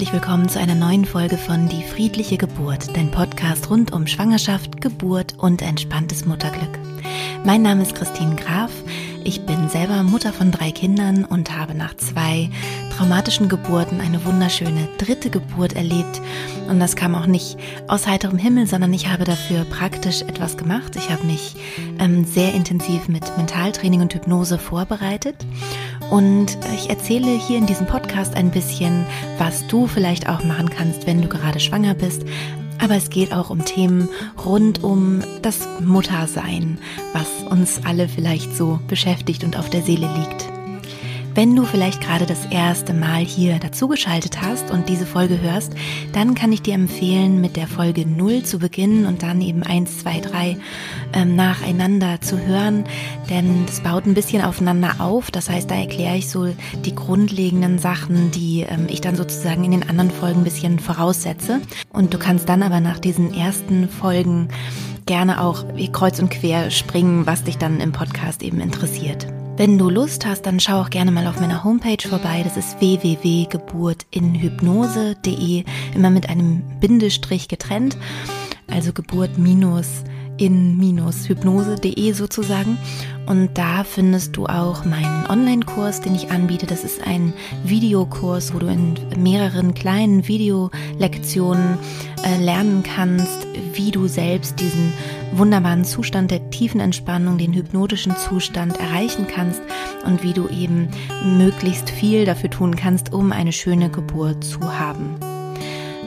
herzlich willkommen zu einer neuen Folge von Die friedliche Geburt, dein Podcast rund um Schwangerschaft, Geburt und entspanntes Mutterglück. Mein Name ist Christine Graf. Ich bin selber Mutter von drei Kindern und habe nach zwei traumatischen Geburten eine wunderschöne dritte Geburt erlebt. Und das kam auch nicht aus heiterem Himmel, sondern ich habe dafür praktisch etwas gemacht. Ich habe mich ähm, sehr intensiv mit Mentaltraining und Hypnose vorbereitet. Und ich erzähle hier in diesem Podcast ein bisschen, was du vielleicht auch machen kannst, wenn du gerade schwanger bist, aber es geht auch um Themen rund um das Muttersein, was uns alle vielleicht so beschäftigt und auf der Seele liegt. Wenn du vielleicht gerade das erste Mal hier dazugeschaltet hast und diese Folge hörst, dann kann ich dir empfehlen, mit der Folge 0 zu beginnen und dann eben 1, 2, 3 ähm, nacheinander zu hören, denn das baut ein bisschen aufeinander auf. Das heißt, da erkläre ich so die grundlegenden Sachen, die ähm, ich dann sozusagen in den anderen Folgen ein bisschen voraussetze. Und du kannst dann aber nach diesen ersten Folgen gerne auch kreuz und quer springen, was dich dann im Podcast eben interessiert. Wenn du Lust hast, dann schau auch gerne mal auf meiner Homepage vorbei. Das ist www.geburtinhypnose.de, immer mit einem Bindestrich getrennt. Also Geburt minus in-hypnose.de sozusagen. Und da findest du auch meinen Online-Kurs, den ich anbiete. Das ist ein Videokurs, wo du in mehreren kleinen Videolektionen äh, lernen kannst, wie du selbst diesen wunderbaren Zustand der tiefen Entspannung, den hypnotischen Zustand erreichen kannst und wie du eben möglichst viel dafür tun kannst, um eine schöne Geburt zu haben.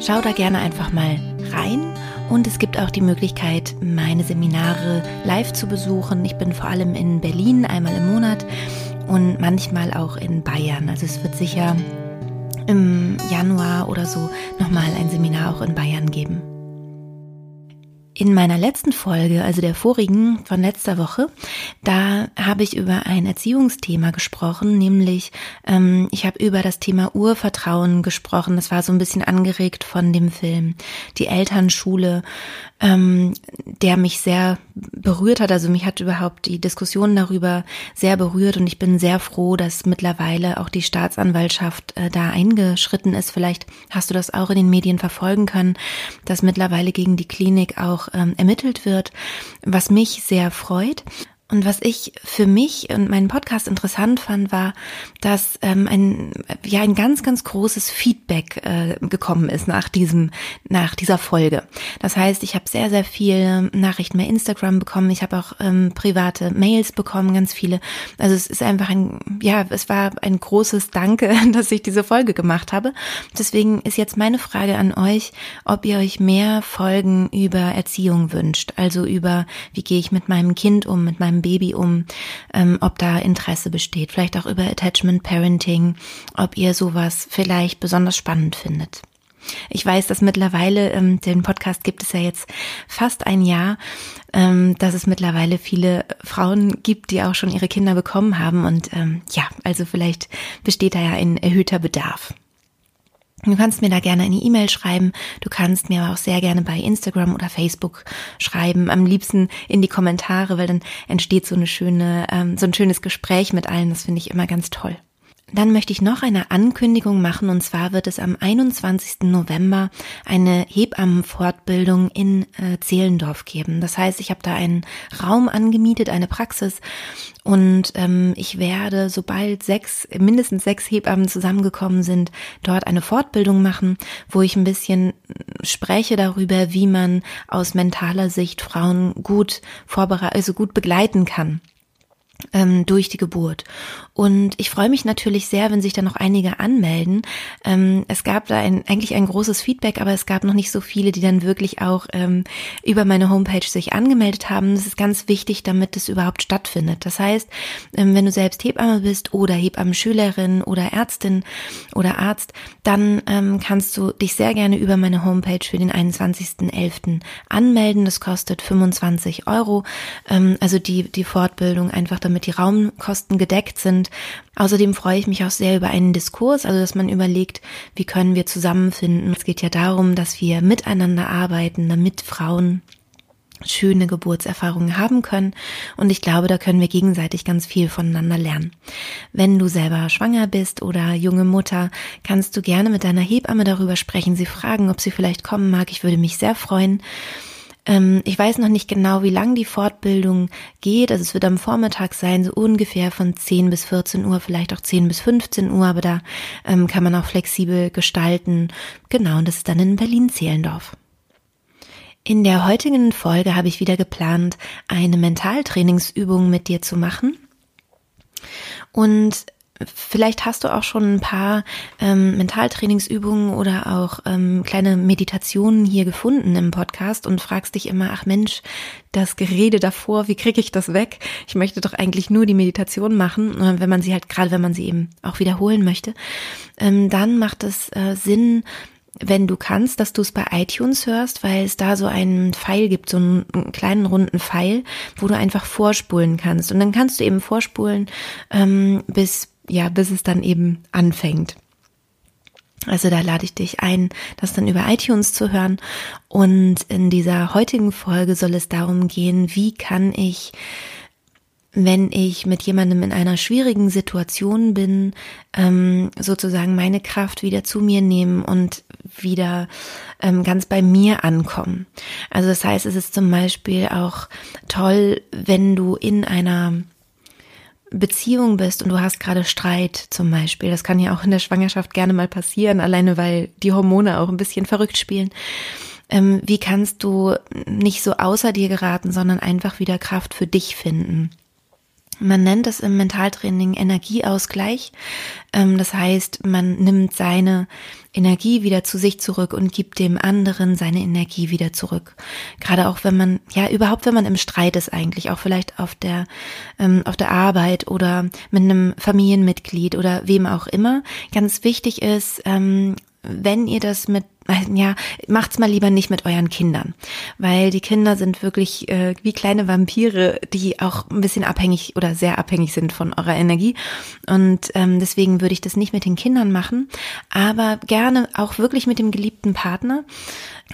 Schau da gerne einfach mal rein und es gibt auch die Möglichkeit, meine Seminare live zu besuchen. Ich bin vor allem in Berlin einmal im Monat und manchmal auch in Bayern. Also es wird sicher im Januar oder so nochmal ein Seminar auch in Bayern geben. In meiner letzten Folge, also der vorigen von letzter Woche, da habe ich über ein Erziehungsthema gesprochen, nämlich ähm, ich habe über das Thema Urvertrauen gesprochen. Das war so ein bisschen angeregt von dem Film Die Elternschule, ähm, der mich sehr berührt hat. Also mich hat überhaupt die Diskussion darüber sehr berührt und ich bin sehr froh, dass mittlerweile auch die Staatsanwaltschaft äh, da eingeschritten ist. Vielleicht hast du das auch in den Medien verfolgen können, dass mittlerweile gegen die Klinik auch ähm, ermittelt wird, was mich sehr freut. Und was ich für mich und meinen Podcast interessant fand, war, dass ähm, ein ja ein ganz ganz großes Feedback äh, gekommen ist nach diesem nach dieser Folge. Das heißt, ich habe sehr sehr viele Nachrichten bei Instagram bekommen. Ich habe auch ähm, private Mails bekommen, ganz viele. Also es ist einfach ein ja es war ein großes Danke, dass ich diese Folge gemacht habe. Deswegen ist jetzt meine Frage an euch, ob ihr euch mehr Folgen über Erziehung wünscht, also über wie gehe ich mit meinem Kind um, mit meinem Baby um, ähm, ob da Interesse besteht, vielleicht auch über Attachment Parenting, ob ihr sowas vielleicht besonders spannend findet. Ich weiß, dass mittlerweile, ähm, den Podcast gibt es ja jetzt fast ein Jahr, ähm, dass es mittlerweile viele Frauen gibt, die auch schon ihre Kinder bekommen haben. Und ähm, ja, also vielleicht besteht da ja ein erhöhter Bedarf. Du kannst mir da gerne eine E-Mail schreiben. Du kannst mir aber auch sehr gerne bei Instagram oder Facebook schreiben. Am liebsten in die Kommentare, weil dann entsteht so eine schöne, ähm, so ein schönes Gespräch mit allen. Das finde ich immer ganz toll. Dann möchte ich noch eine Ankündigung machen und zwar wird es am 21. November eine Hebammenfortbildung in äh, Zehlendorf geben. Das heißt, ich habe da einen Raum angemietet, eine Praxis und ähm, ich werde, sobald sechs, mindestens sechs Hebammen zusammengekommen sind, dort eine Fortbildung machen, wo ich ein bisschen spreche darüber, wie man aus mentaler Sicht Frauen gut vorbereiten, also gut begleiten kann ähm, durch die Geburt. Und ich freue mich natürlich sehr, wenn sich da noch einige anmelden. Ähm, es gab da ein, eigentlich ein großes Feedback, aber es gab noch nicht so viele, die dann wirklich auch ähm, über meine Homepage sich angemeldet haben. Das ist ganz wichtig, damit es überhaupt stattfindet. Das heißt, ähm, wenn du selbst Hebamme bist oder Hebammenschülerin oder Ärztin oder Arzt, dann ähm, kannst du dich sehr gerne über meine Homepage für den 21.11. anmelden. Das kostet 25 Euro. Ähm, also die, die Fortbildung einfach, damit die Raumkosten gedeckt sind. Außerdem freue ich mich auch sehr über einen Diskurs, also dass man überlegt, wie können wir zusammenfinden. Es geht ja darum, dass wir miteinander arbeiten, damit Frauen schöne Geburtserfahrungen haben können. Und ich glaube, da können wir gegenseitig ganz viel voneinander lernen. Wenn du selber schwanger bist oder junge Mutter, kannst du gerne mit deiner Hebamme darüber sprechen, sie fragen, ob sie vielleicht kommen mag. Ich würde mich sehr freuen. Ähm, ich weiß noch nicht genau, wie lang die Fortbildung geht. Also es wird am Vormittag sein, so ungefähr von 10 bis 14 Uhr, vielleicht auch 10 bis 15 Uhr, aber da ähm, kann man auch flexibel gestalten. Genau, und das ist dann in Berlin-Zehlendorf. In der heutigen Folge habe ich wieder geplant, eine Mentaltrainingsübung mit dir zu machen. Und vielleicht hast du auch schon ein paar ähm, Mentaltrainingsübungen oder auch ähm, kleine Meditationen hier gefunden im Podcast und fragst dich immer, ach Mensch, das Gerede davor, wie kriege ich das weg? Ich möchte doch eigentlich nur die Meditation machen, wenn man sie halt, gerade wenn man sie eben auch wiederholen möchte, ähm, dann macht es äh, Sinn, wenn du kannst, dass du es bei iTunes hörst, weil es da so einen Pfeil gibt, so einen, einen, kleinen runden Pfeil, wo du einfach vorspulen kannst. Und dann kannst du eben vorspulen, ähm, bis, ja, bis es dann eben anfängt. Also da lade ich dich ein, das dann über iTunes zu hören. Und in dieser heutigen Folge soll es darum gehen, wie kann ich wenn ich mit jemandem in einer schwierigen Situation bin, ähm, sozusagen meine Kraft wieder zu mir nehmen und wieder ähm, ganz bei mir ankommen. Also das heißt, es ist zum Beispiel auch toll, wenn du in einer Beziehung bist und du hast gerade Streit zum Beispiel. Das kann ja auch in der Schwangerschaft gerne mal passieren, alleine weil die Hormone auch ein bisschen verrückt spielen. Ähm, wie kannst du nicht so außer dir geraten, sondern einfach wieder Kraft für dich finden? Man nennt es im Mentaltraining Energieausgleich. Ähm, das heißt, man nimmt seine Energie wieder zu sich zurück und gibt dem anderen seine Energie wieder zurück. Gerade auch wenn man, ja, überhaupt wenn man im Streit ist eigentlich, auch vielleicht auf der, ähm, auf der Arbeit oder mit einem Familienmitglied oder wem auch immer. Ganz wichtig ist, ähm, wenn ihr das mit ja, macht's mal lieber nicht mit euren Kindern, weil die Kinder sind wirklich äh, wie kleine Vampire, die auch ein bisschen abhängig oder sehr abhängig sind von eurer Energie. Und ähm, deswegen würde ich das nicht mit den Kindern machen, aber gerne auch wirklich mit dem geliebten Partner.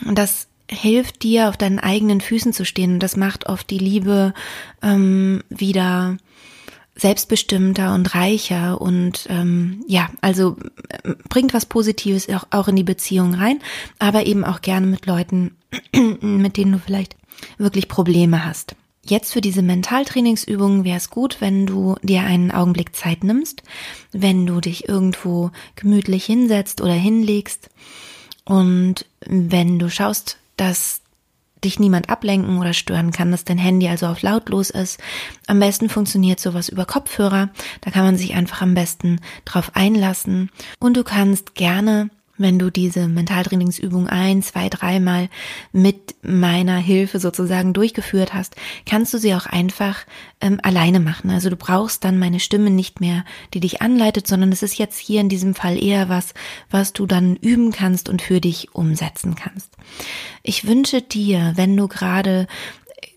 Und das hilft dir, auf deinen eigenen Füßen zu stehen. Und das macht oft die Liebe ähm, wieder selbstbestimmter und reicher und ähm, ja, also äh, bringt was Positives auch, auch in die Beziehung rein, aber eben auch gerne mit Leuten, mit denen du vielleicht wirklich Probleme hast. Jetzt für diese Mentaltrainingsübungen wäre es gut, wenn du dir einen Augenblick Zeit nimmst, wenn du dich irgendwo gemütlich hinsetzt oder hinlegst und wenn du schaust, dass dich niemand ablenken oder stören kann, dass dein Handy also auf lautlos ist. Am besten funktioniert sowas über Kopfhörer. Da kann man sich einfach am besten drauf einlassen. Und du kannst gerne wenn du diese Mentaltrainingsübung ein, zwei, dreimal mit meiner Hilfe sozusagen durchgeführt hast, kannst du sie auch einfach ähm, alleine machen. Also du brauchst dann meine Stimme nicht mehr, die dich anleitet, sondern es ist jetzt hier in diesem Fall eher was, was du dann üben kannst und für dich umsetzen kannst. Ich wünsche dir, wenn du gerade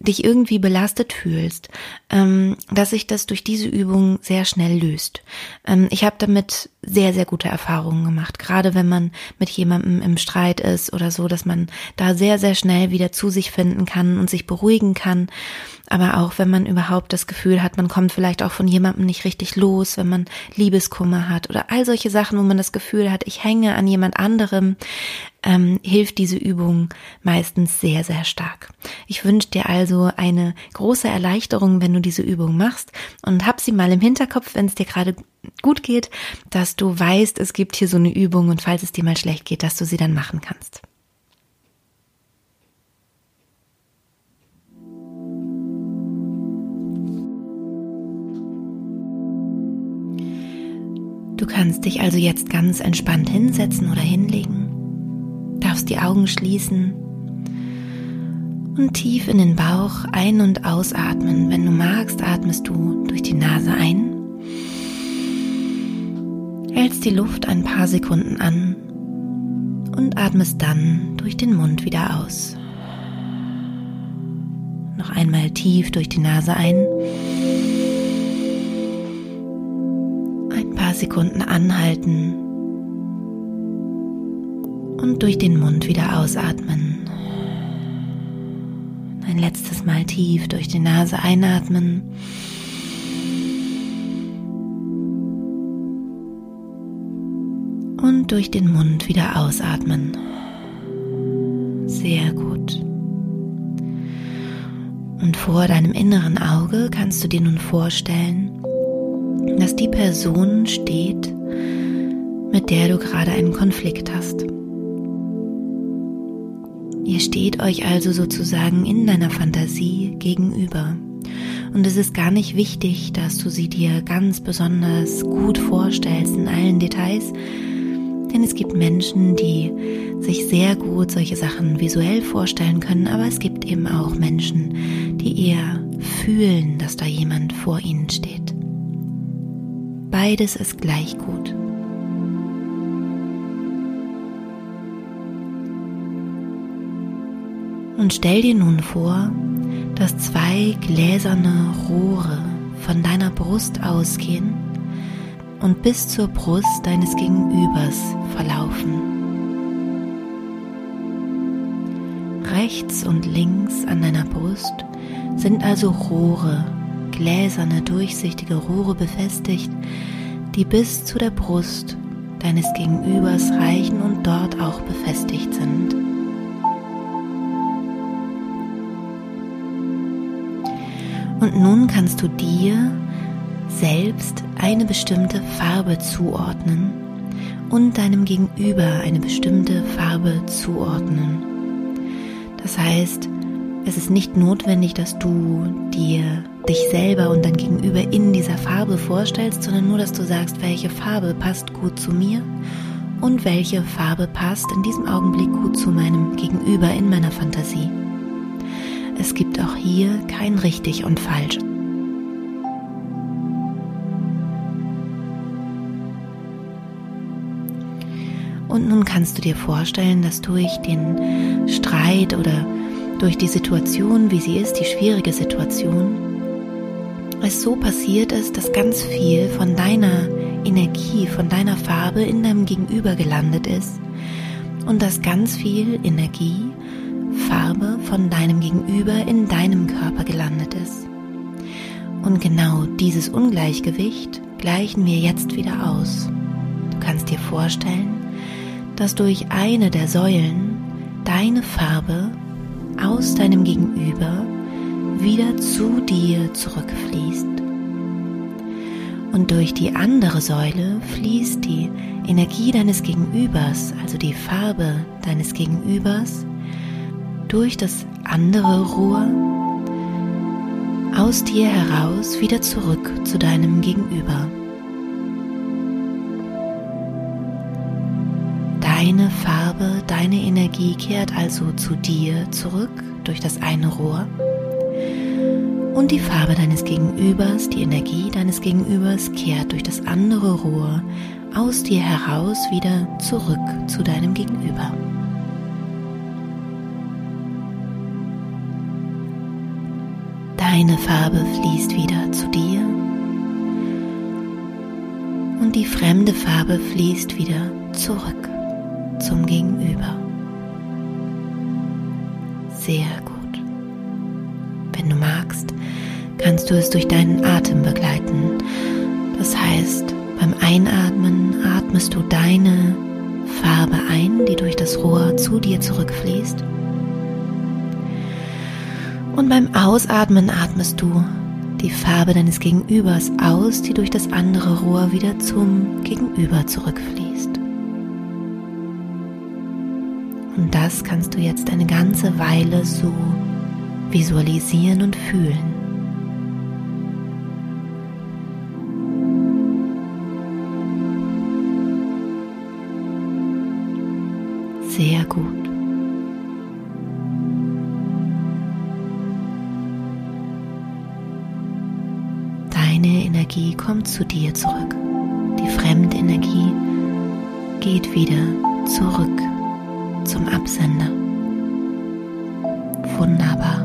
dich irgendwie belastet fühlst, ähm, dass sich das durch diese Übung sehr schnell löst. Ähm, ich habe damit sehr, sehr gute Erfahrungen gemacht, gerade wenn man mit jemandem im Streit ist oder so, dass man da sehr, sehr schnell wieder zu sich finden kann und sich beruhigen kann. Aber auch wenn man überhaupt das Gefühl hat, man kommt vielleicht auch von jemandem nicht richtig los, wenn man Liebeskummer hat oder all solche Sachen, wo man das Gefühl hat, ich hänge an jemand anderem, ähm, hilft diese Übung meistens sehr, sehr stark. Ich wünsche dir also eine große Erleichterung, wenn du diese Übung machst und hab sie mal im Hinterkopf, wenn es dir gerade gut geht, dass du weißt, es gibt hier so eine Übung und falls es dir mal schlecht geht, dass du sie dann machen kannst. Du kannst dich also jetzt ganz entspannt hinsetzen oder hinlegen darfst die Augen schließen und tief in den Bauch ein- und ausatmen. Wenn du magst, atmest du durch die Nase ein, hältst die Luft ein paar Sekunden an und atmest dann durch den Mund wieder aus. Noch einmal tief durch die Nase ein. Ein paar Sekunden anhalten und durch den Mund wieder ausatmen. Ein letztes Mal tief durch die Nase einatmen. Durch den Mund wieder ausatmen. Sehr gut. Und vor deinem inneren Auge kannst du dir nun vorstellen, dass die Person steht, mit der du gerade einen Konflikt hast. Ihr steht euch also sozusagen in deiner Fantasie gegenüber. Und es ist gar nicht wichtig, dass du sie dir ganz besonders gut vorstellst in allen Details, denn es gibt Menschen, die sich sehr gut solche Sachen visuell vorstellen können, aber es gibt eben auch Menschen, die eher fühlen, dass da jemand vor ihnen steht. Beides ist gleich gut. Und stell dir nun vor, dass zwei gläserne Rohre von deiner Brust ausgehen und bis zur Brust deines Gegenübers Rechts und links an deiner Brust sind also Rohre, gläserne, durchsichtige Rohre befestigt, die bis zu der Brust deines Gegenübers reichen und dort auch befestigt sind. Und nun kannst du dir selbst eine bestimmte Farbe zuordnen und deinem Gegenüber eine bestimmte Farbe zuordnen. Das heißt, es ist nicht notwendig, dass du dir dich selber und dein Gegenüber in dieser Farbe vorstellst, sondern nur, dass du sagst, welche Farbe passt gut zu mir und welche Farbe passt in diesem Augenblick gut zu meinem Gegenüber in meiner Fantasie. Es gibt auch hier kein richtig und falsch. Und nun kannst du dir vorstellen, dass durch den Streit oder durch die Situation, wie sie ist, die schwierige Situation, es so passiert ist, dass ganz viel von deiner Energie, von deiner Farbe in deinem Gegenüber gelandet ist und dass ganz viel Energie, Farbe von deinem Gegenüber in deinem Körper gelandet ist. Und genau dieses Ungleichgewicht gleichen wir jetzt wieder aus. Du kannst dir vorstellen, dass durch eine der Säulen deine Farbe aus deinem Gegenüber wieder zu dir zurückfließt. Und durch die andere Säule fließt die Energie deines Gegenübers, also die Farbe deines Gegenübers, durch das andere Rohr aus dir heraus wieder zurück zu deinem Gegenüber. Deine Farbe, deine Energie kehrt also zu dir zurück durch das eine Rohr. Und die Farbe deines Gegenübers, die Energie deines Gegenübers kehrt durch das andere Rohr aus dir heraus wieder zurück zu deinem Gegenüber. Deine Farbe fließt wieder zu dir. Und die fremde Farbe fließt wieder zurück zum Gegenüber. Sehr gut. Wenn du magst, kannst du es durch deinen Atem begleiten. Das heißt, beim Einatmen atmest du deine Farbe ein, die durch das Rohr zu dir zurückfließt. Und beim Ausatmen atmest du die Farbe deines Gegenübers aus, die durch das andere Rohr wieder zum Gegenüber zurückfließt. Und das kannst du jetzt eine ganze Weile so visualisieren und fühlen. Sehr gut. Deine Energie kommt zu dir zurück. Die Fremdenergie geht wieder zurück zum Absender. Wunderbar.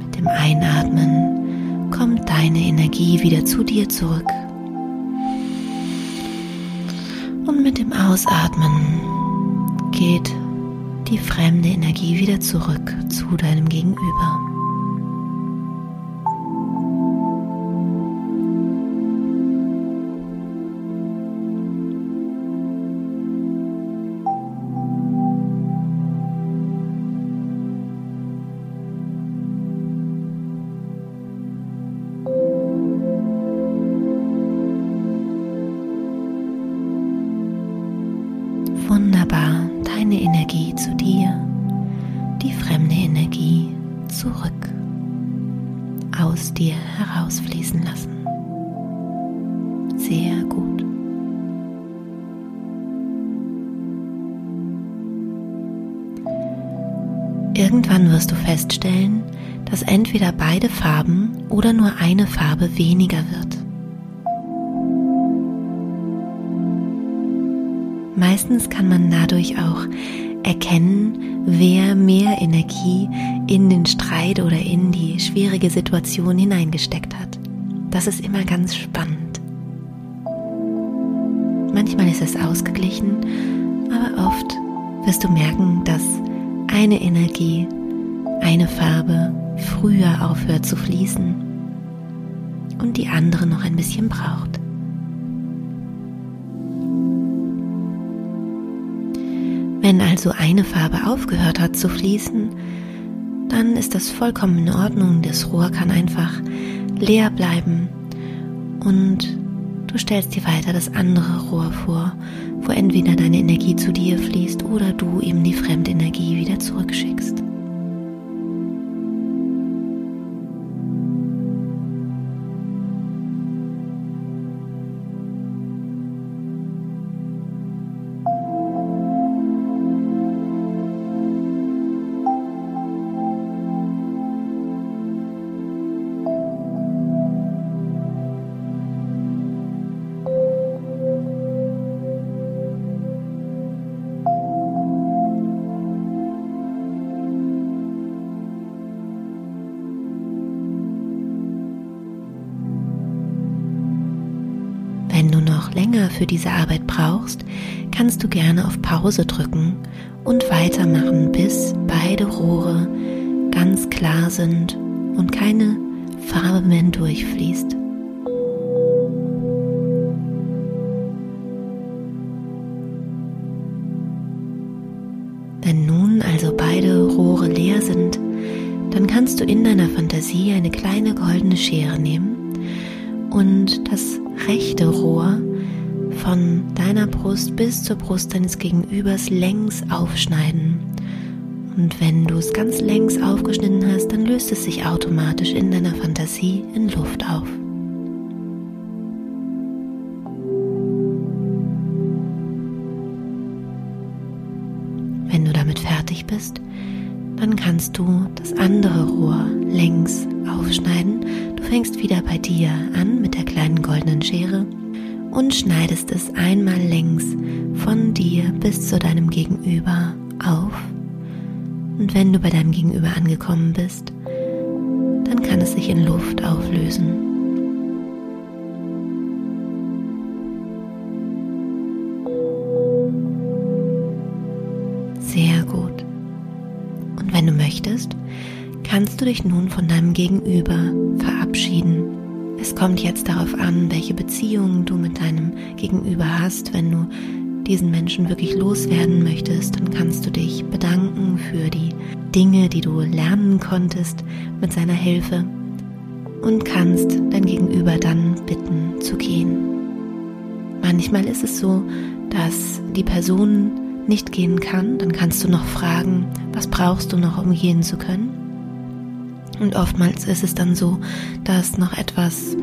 Mit dem Einatmen kommt deine Energie wieder zu dir zurück. Und mit dem Ausatmen geht die fremde Energie wieder zurück zu deinem Gegenüber. Wunderbar, deine Energie zu dir, die fremde Energie zurück, aus dir herausfließen lassen. Sehr gut. Irgendwann wirst du feststellen, dass entweder beide Farben oder nur eine Farbe weniger wird. Meistens kann man dadurch auch erkennen, wer mehr Energie in den Streit oder in die schwierige Situation hineingesteckt hat. Das ist immer ganz spannend. Manchmal ist es ausgeglichen, aber oft wirst du merken, dass eine Energie, eine Farbe früher aufhört zu fließen und die andere noch ein bisschen braucht. Wenn also eine Farbe aufgehört hat zu fließen, dann ist das vollkommen in Ordnung. Das Rohr kann einfach leer bleiben und du stellst dir weiter das andere Rohr vor, wo entweder deine Energie zu dir fließt oder du eben die Fremdenergie wieder zurückschickst. Für diese Arbeit brauchst, kannst du gerne auf Pause drücken und weitermachen, bis beide Rohre ganz klar sind und keine Farbe mehr durchfließt. Wenn nun also beide Rohre leer sind, dann kannst du in deiner Fantasie eine kleine goldene Schere nehmen Brust bis zur Brust deines Gegenübers längs aufschneiden. Und wenn du es ganz längs aufgeschnitten hast, dann löst es sich automatisch in deiner Fantasie in Luft auf. Wenn du damit fertig bist, dann kannst du das andere Rohr längs aufschneiden. Du fängst wieder bei dir an mit der kleinen goldenen Schere und schneidest es einmal längs von dir bis zu deinem Gegenüber auf. Und wenn du bei deinem Gegenüber angekommen bist, dann kann es sich in Luft auflösen. Sehr gut. Und wenn du möchtest, kannst du dich nun von deinem Gegenüber verabschieden. Es kommt jetzt darauf an, welche Beziehung du mit deinem Gegenüber hast. Wenn du diesen Menschen wirklich loswerden möchtest, dann kannst du dich bedanken für die Dinge, die du lernen konntest mit seiner Hilfe und kannst dein Gegenüber dann bitten zu gehen. Manchmal ist es so, dass die Person nicht gehen kann, dann kannst du noch fragen, was brauchst du noch, um gehen zu können? Und oftmals ist es dann so, dass noch etwas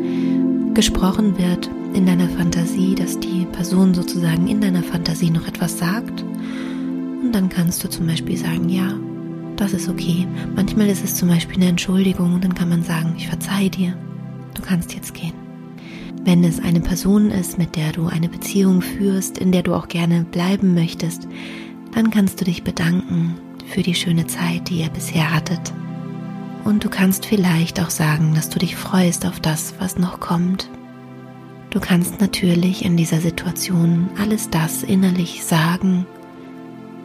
gesprochen wird in deiner Fantasie, dass die Person sozusagen in deiner Fantasie noch etwas sagt. Und dann kannst du zum Beispiel sagen, ja, das ist okay. Manchmal ist es zum Beispiel eine Entschuldigung und dann kann man sagen, ich verzeihe dir, du kannst jetzt gehen. Wenn es eine Person ist, mit der du eine Beziehung führst, in der du auch gerne bleiben möchtest, dann kannst du dich bedanken für die schöne Zeit, die ihr bisher hattet. Und du kannst vielleicht auch sagen, dass du dich freust auf das, was noch kommt. Du kannst natürlich in dieser Situation alles das innerlich sagen,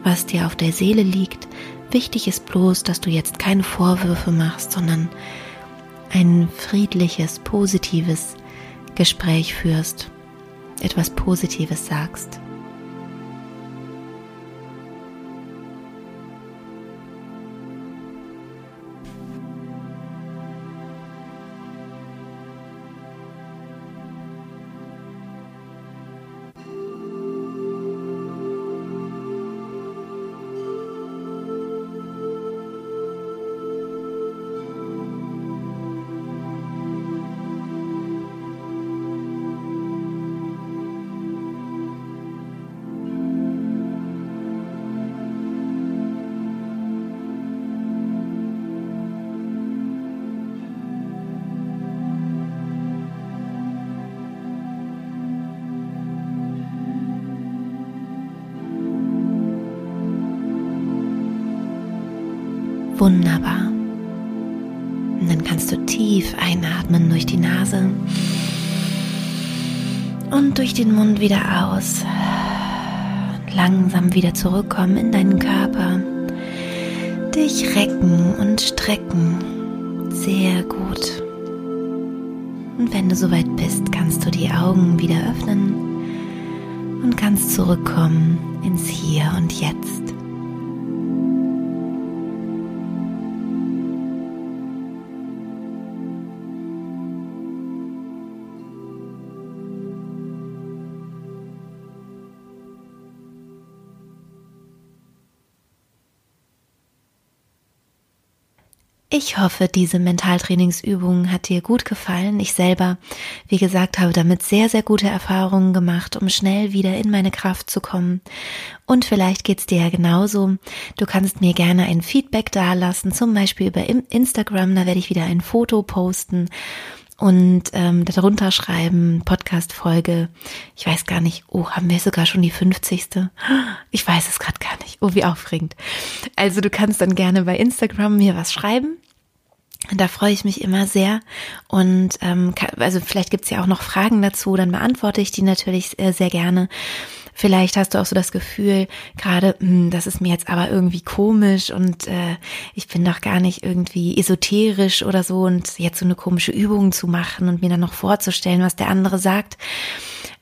was dir auf der Seele liegt. Wichtig ist bloß, dass du jetzt keine Vorwürfe machst, sondern ein friedliches, positives Gespräch führst, etwas Positives sagst. Wunderbar. Und dann kannst du tief einatmen durch die Nase und durch den Mund wieder aus. Langsam wieder zurückkommen in deinen Körper. Dich recken und strecken. Sehr gut. Und wenn du soweit bist, kannst du die Augen wieder öffnen und kannst zurückkommen ins Hier und Jetzt. Ich hoffe, diese Mentaltrainingsübung hat dir gut gefallen. Ich selber, wie gesagt, habe damit sehr, sehr gute Erfahrungen gemacht, um schnell wieder in meine Kraft zu kommen. Und vielleicht geht's dir ja genauso. Du kannst mir gerne ein Feedback dalassen, zum Beispiel über Instagram, da werde ich wieder ein Foto posten und ähm, darunter schreiben, Podcast-Folge, ich weiß gar nicht, oh, haben wir sogar schon die 50. Ich weiß es gerade gar nicht. Oh, wie aufregend. Also du kannst dann gerne bei Instagram mir was schreiben. Da freue ich mich immer sehr. Und ähm, also vielleicht gibt's ja auch noch Fragen dazu, dann beantworte ich die natürlich sehr gerne. Vielleicht hast du auch so das Gefühl, gerade, hm, das ist mir jetzt aber irgendwie komisch und äh, ich bin doch gar nicht irgendwie esoterisch oder so und jetzt so eine komische Übung zu machen und mir dann noch vorzustellen, was der andere sagt.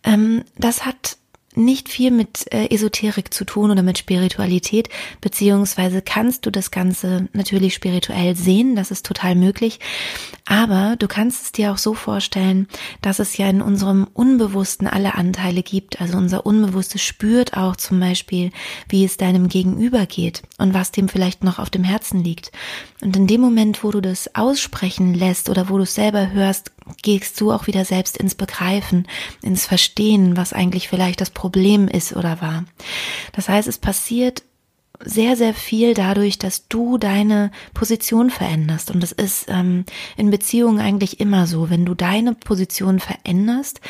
Ähm, das hat nicht viel mit äh, Esoterik zu tun oder mit Spiritualität, beziehungsweise kannst du das Ganze natürlich spirituell sehen, das ist total möglich, aber du kannst es dir auch so vorstellen, dass es ja in unserem Unbewussten alle Anteile gibt, also unser Unbewusstes spürt auch zum Beispiel, wie es deinem Gegenüber geht und was dem vielleicht noch auf dem Herzen liegt. Und in dem Moment, wo du das aussprechen lässt oder wo du es selber hörst, gehst du auch wieder selbst ins Begreifen, ins Verstehen, was eigentlich vielleicht das Problem ist oder war. Das heißt, es passiert sehr, sehr viel dadurch, dass du deine Position veränderst. Und das ist ähm, in Beziehungen eigentlich immer so. Wenn du deine Position veränderst,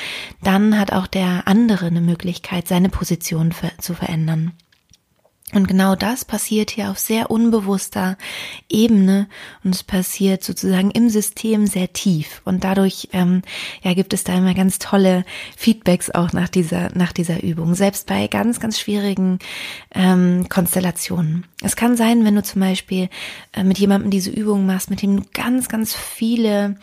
dann hat auch der andere eine Möglichkeit, seine Position zu verändern. Und genau das passiert hier auf sehr unbewusster Ebene und es passiert sozusagen im System sehr tief. Und dadurch ähm, ja, gibt es da immer ganz tolle Feedbacks auch nach dieser, nach dieser Übung, selbst bei ganz, ganz schwierigen ähm, Konstellationen. Es kann sein, wenn du zum Beispiel äh, mit jemandem diese Übung machst, mit dem du ganz, ganz viele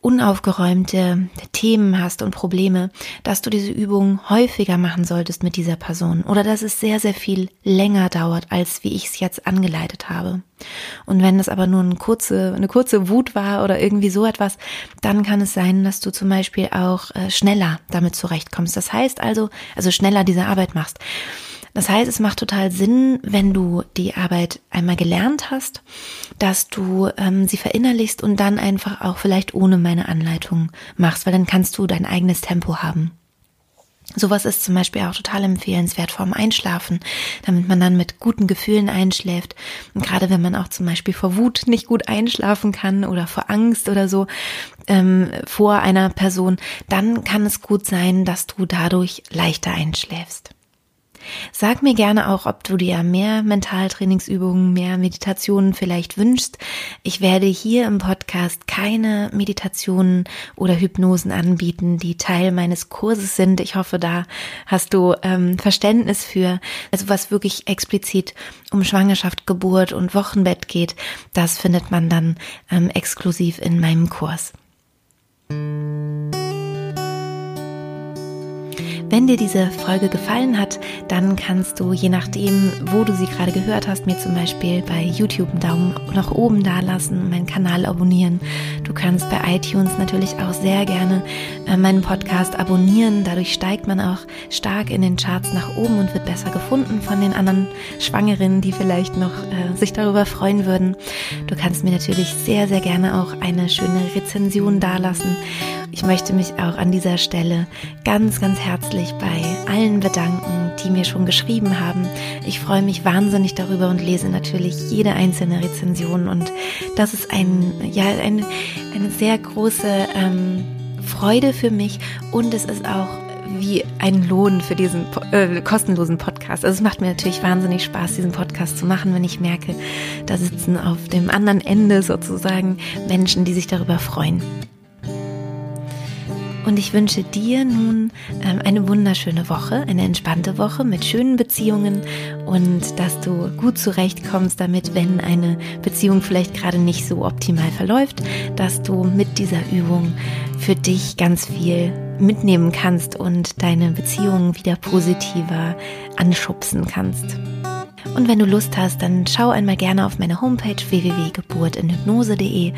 unaufgeräumte Themen hast und Probleme, dass du diese Übung häufiger machen solltest mit dieser Person oder dass es sehr, sehr viel länger dauert, als wie ich es jetzt angeleitet habe. Und wenn es aber nur eine kurze, eine kurze Wut war oder irgendwie so etwas, dann kann es sein, dass du zum Beispiel auch äh, schneller damit zurechtkommst. Das heißt also, also schneller diese Arbeit machst. Das heißt, es macht total Sinn, wenn du die Arbeit einmal gelernt hast, dass du ähm, sie verinnerlichst und dann einfach auch vielleicht ohne meine Anleitung machst, weil dann kannst du dein eigenes Tempo haben. Sowas ist zum Beispiel auch total empfehlenswert vorm Einschlafen, damit man dann mit guten Gefühlen einschläft. Und gerade wenn man auch zum Beispiel vor Wut nicht gut einschlafen kann oder vor Angst oder so ähm, vor einer Person, dann kann es gut sein, dass du dadurch leichter einschläfst. Sag mir gerne auch, ob du dir mehr Mentaltrainingsübungen, mehr Meditationen vielleicht wünschst. Ich werde hier im Podcast keine Meditationen oder Hypnosen anbieten, die Teil meines Kurses sind. Ich hoffe, da hast du ähm, Verständnis für. Also was wirklich explizit um Schwangerschaft, Geburt und Wochenbett geht, das findet man dann ähm, exklusiv in meinem Kurs. Wenn dir diese Folge gefallen hat, dann kannst du, je nachdem, wo du sie gerade gehört hast, mir zum Beispiel bei YouTube einen Daumen nach oben dalassen, meinen Kanal abonnieren. Du kannst bei iTunes natürlich auch sehr gerne äh, meinen Podcast abonnieren. Dadurch steigt man auch stark in den Charts nach oben und wird besser gefunden von den anderen Schwangeren, die vielleicht noch äh, sich darüber freuen würden. Du kannst mir natürlich sehr, sehr gerne auch eine schöne Rezension dalassen. Ich möchte mich auch an dieser Stelle ganz, ganz herzlich bei allen bedanken, die mir schon geschrieben haben. Ich freue mich wahnsinnig darüber und lese natürlich jede einzelne Rezension und das ist ein, ja, eine, eine sehr große ähm, Freude für mich und es ist auch wie ein Lohn für diesen äh, kostenlosen Podcast. Also es macht mir natürlich wahnsinnig Spaß, diesen Podcast zu machen, wenn ich merke, da sitzen auf dem anderen Ende sozusagen Menschen, die sich darüber freuen. Und ich wünsche dir nun ähm, eine wunderschöne Woche, eine entspannte Woche mit schönen Beziehungen und dass du gut zurechtkommst damit, wenn eine Beziehung vielleicht gerade nicht so optimal verläuft, dass du mit dieser Übung für dich ganz viel mitnehmen kannst und deine Beziehung wieder positiver anschubsen kannst. Und wenn du Lust hast, dann schau einmal gerne auf meine Homepage www.geburtinhypnose.de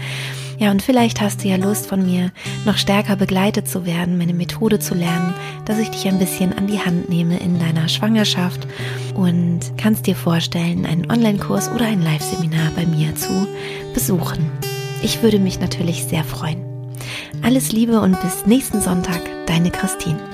ja, und vielleicht hast du ja Lust von mir, noch stärker begleitet zu werden, meine Methode zu lernen, dass ich dich ein bisschen an die Hand nehme in deiner Schwangerschaft und kannst dir vorstellen, einen Online-Kurs oder ein Live-Seminar bei mir zu besuchen. Ich würde mich natürlich sehr freuen. Alles Liebe und bis nächsten Sonntag, deine Christine.